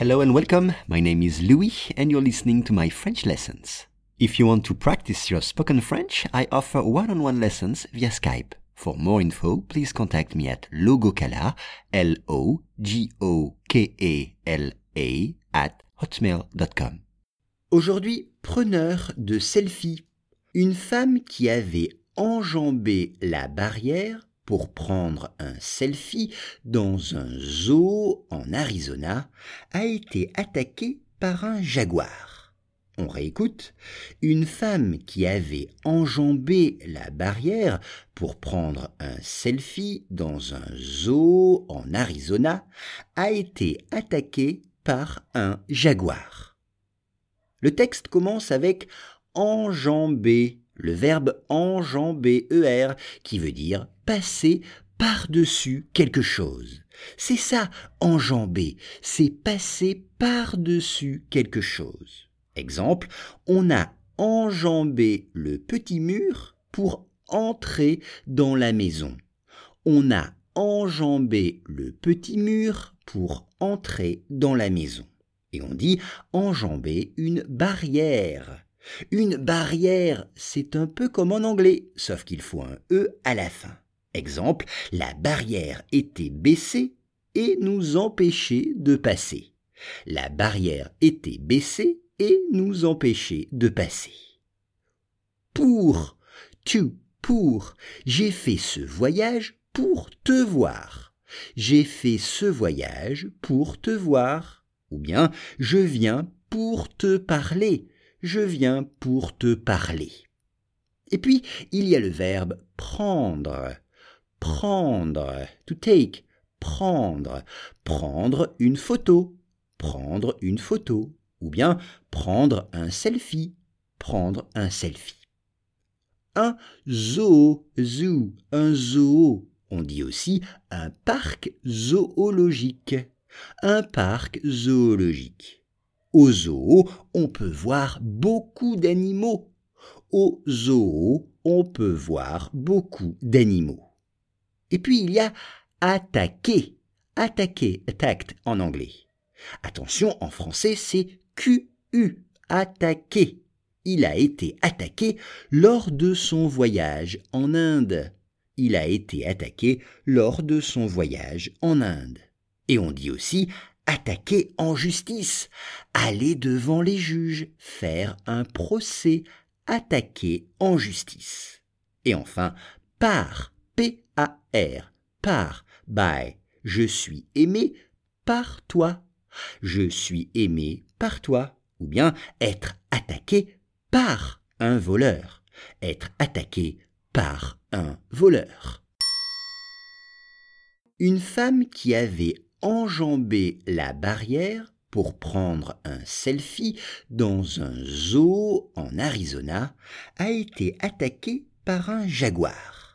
Hello and welcome. My name is Louis and you're listening to my French lessons. If you want to practice your spoken French, I offer one-on-one lessons via Skype. For more info, please contact me at logokala, L-O-G-O-K-A-L-A, at hotmail.com. Aujourd'hui, preneur de selfie. Une femme qui avait enjambé la barrière pour prendre un selfie dans un zoo en Arizona a été attaquée par un jaguar. On réécoute. Une femme qui avait enjambé la barrière pour prendre un selfie dans un zoo en Arizona a été attaquée par un jaguar. Le texte commence avec enjamber, le verbe enjamber, ER, qui veut dire passer par-dessus quelque chose. C'est ça, enjamber, c'est passer par-dessus quelque chose. Exemple, on a enjambé le petit mur pour entrer dans la maison. On a enjambé le petit mur pour entrer dans la maison. Et on dit enjamber une barrière. Une barrière, c'est un peu comme en anglais, sauf qu'il faut un E à la fin. Exemple, la barrière était baissée et nous empêchait de passer. La barrière était baissée et nous empêchait de passer. Pour, tu, pour, j'ai fait ce voyage pour te voir. J'ai fait ce voyage pour te voir. Ou bien, je viens pour te parler je viens pour te parler. Et puis, il y a le verbe prendre. Prendre, to take, prendre, prendre une photo, prendre une photo, ou bien prendre un selfie, prendre un selfie. Un zoo, zoo, un zoo. On dit aussi un parc zoologique. Un parc zoologique. Au zoo, on peut voir beaucoup d'animaux. Au zoo, on peut voir beaucoup d'animaux. Et puis il y a attaquer. Attaquer, attacked en anglais. Attention, en français, c'est QU, attaquer. Il a été attaqué lors de son voyage en Inde. Il a été attaqué lors de son voyage en Inde. Et on dit aussi attaquer en justice, aller devant les juges, faire un procès, attaquer en justice. Et enfin, par, P-A-R, par, by, je suis aimé par toi. Je suis aimé par toi. Ou bien être attaqué par un voleur. Être attaqué par un voleur. Une femme qui avait enjamber la barrière pour prendre un selfie dans un zoo en Arizona a été attaqué par un jaguar.